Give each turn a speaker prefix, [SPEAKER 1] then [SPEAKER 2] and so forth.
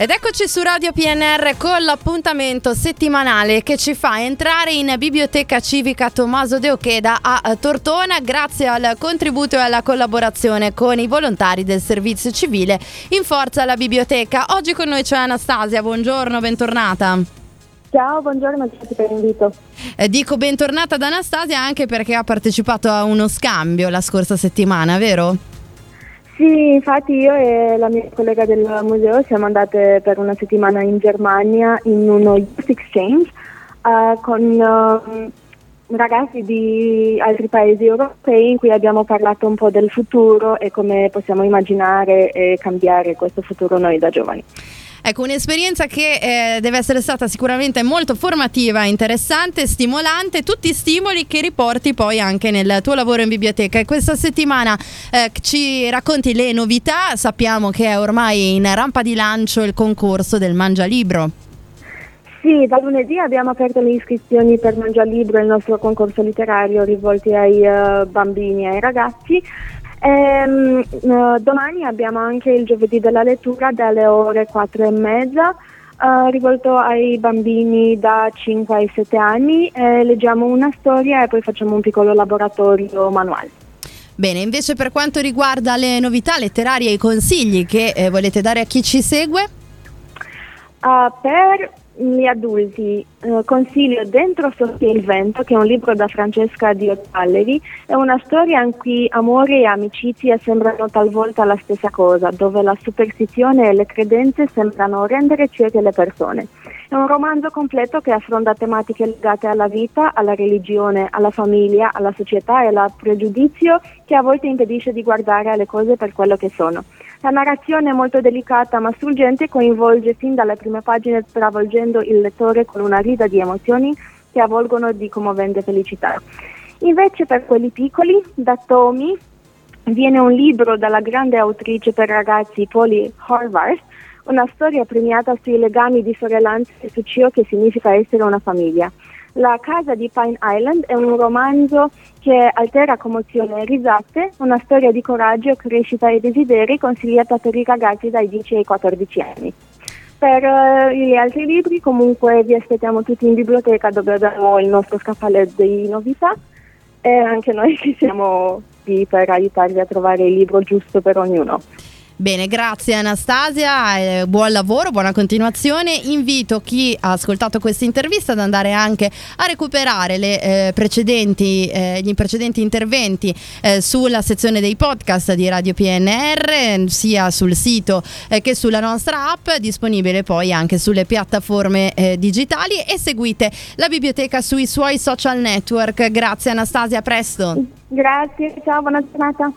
[SPEAKER 1] Ed eccoci su Radio PNR con l'appuntamento settimanale che ci fa entrare in Biblioteca Civica Tommaso De Ocheda a Tortona grazie al contributo e alla collaborazione con i volontari del servizio civile in forza alla biblioteca. Oggi con noi c'è Anastasia, buongiorno, bentornata.
[SPEAKER 2] Ciao, buongiorno, grazie per l'invito.
[SPEAKER 1] Eh, dico bentornata ad Anastasia anche perché ha partecipato a uno scambio la scorsa settimana, vero?
[SPEAKER 2] Sì, infatti io e la mia collega del museo siamo andate per una settimana in Germania in uno youth exchange uh, con uh, ragazzi di altri paesi europei in cui abbiamo parlato un po' del futuro e come possiamo immaginare e cambiare questo futuro noi da giovani.
[SPEAKER 1] Ecco, un'esperienza che eh, deve essere stata sicuramente molto formativa, interessante, stimolante, tutti stimoli che riporti poi anche nel tuo lavoro in biblioteca. E questa settimana eh, ci racconti le novità, sappiamo che è ormai in rampa di lancio il concorso del Mangia Libro.
[SPEAKER 2] Sì, da lunedì abbiamo aperto le iscrizioni per Mangia Libro, il nostro concorso letterario rivolti ai uh, bambini e ai ragazzi. Ehm, uh, domani abbiamo anche il giovedì della lettura dalle ore 4 e mezza. Uh, rivolto ai bambini da 5 ai 7 anni, eh, leggiamo una storia e poi facciamo un piccolo laboratorio manuale.
[SPEAKER 1] Bene, invece per quanto riguarda le novità letterarie e i consigli che eh, volete dare a chi ci segue?
[SPEAKER 2] Uh, per gli adulti eh, consiglio Dentro soffia il vento, che è un libro da Francesca Di Ottalleri, è una storia in cui amore e amicizia sembrano talvolta la stessa cosa, dove la superstizione e le credenze sembrano rendere cieche le persone. È un romanzo completo che affronta tematiche legate alla vita, alla religione, alla famiglia, alla società e al pregiudizio che a volte impedisce di guardare alle cose per quello che sono. La narrazione è molto delicata ma struggente e coinvolge fin dalle prime pagine travolgendo il lettore con una rida di emozioni che avvolgono di commovente felicità. Invece per quelli piccoli, da Tommy, viene un libro dalla grande autrice per ragazzi Polly Horvath, una storia premiata sui legami di sorellanza e su ciò che significa essere una famiglia. La casa di Pine Island è un romanzo che altera commozione e risate, una storia di coraggio, crescita e desideri consigliata per i ragazzi dai 10 ai 14 anni. Per uh, gli altri libri comunque vi aspettiamo tutti in biblioteca dove abbiamo il nostro scaffale di novità e anche noi che siamo qui per aiutarvi a trovare il libro giusto per ognuno.
[SPEAKER 1] Bene, grazie Anastasia, eh, buon lavoro, buona continuazione. Invito chi ha ascoltato questa intervista ad andare anche a recuperare eh, precedenti, eh, gli precedenti interventi eh, sulla sezione dei podcast di Radio PNR, sia sul sito eh, che sulla nostra app, disponibile poi anche sulle piattaforme eh, digitali e seguite la biblioteca sui suoi social network. Grazie Anastasia, a presto.
[SPEAKER 2] Grazie, ciao, buona giornata.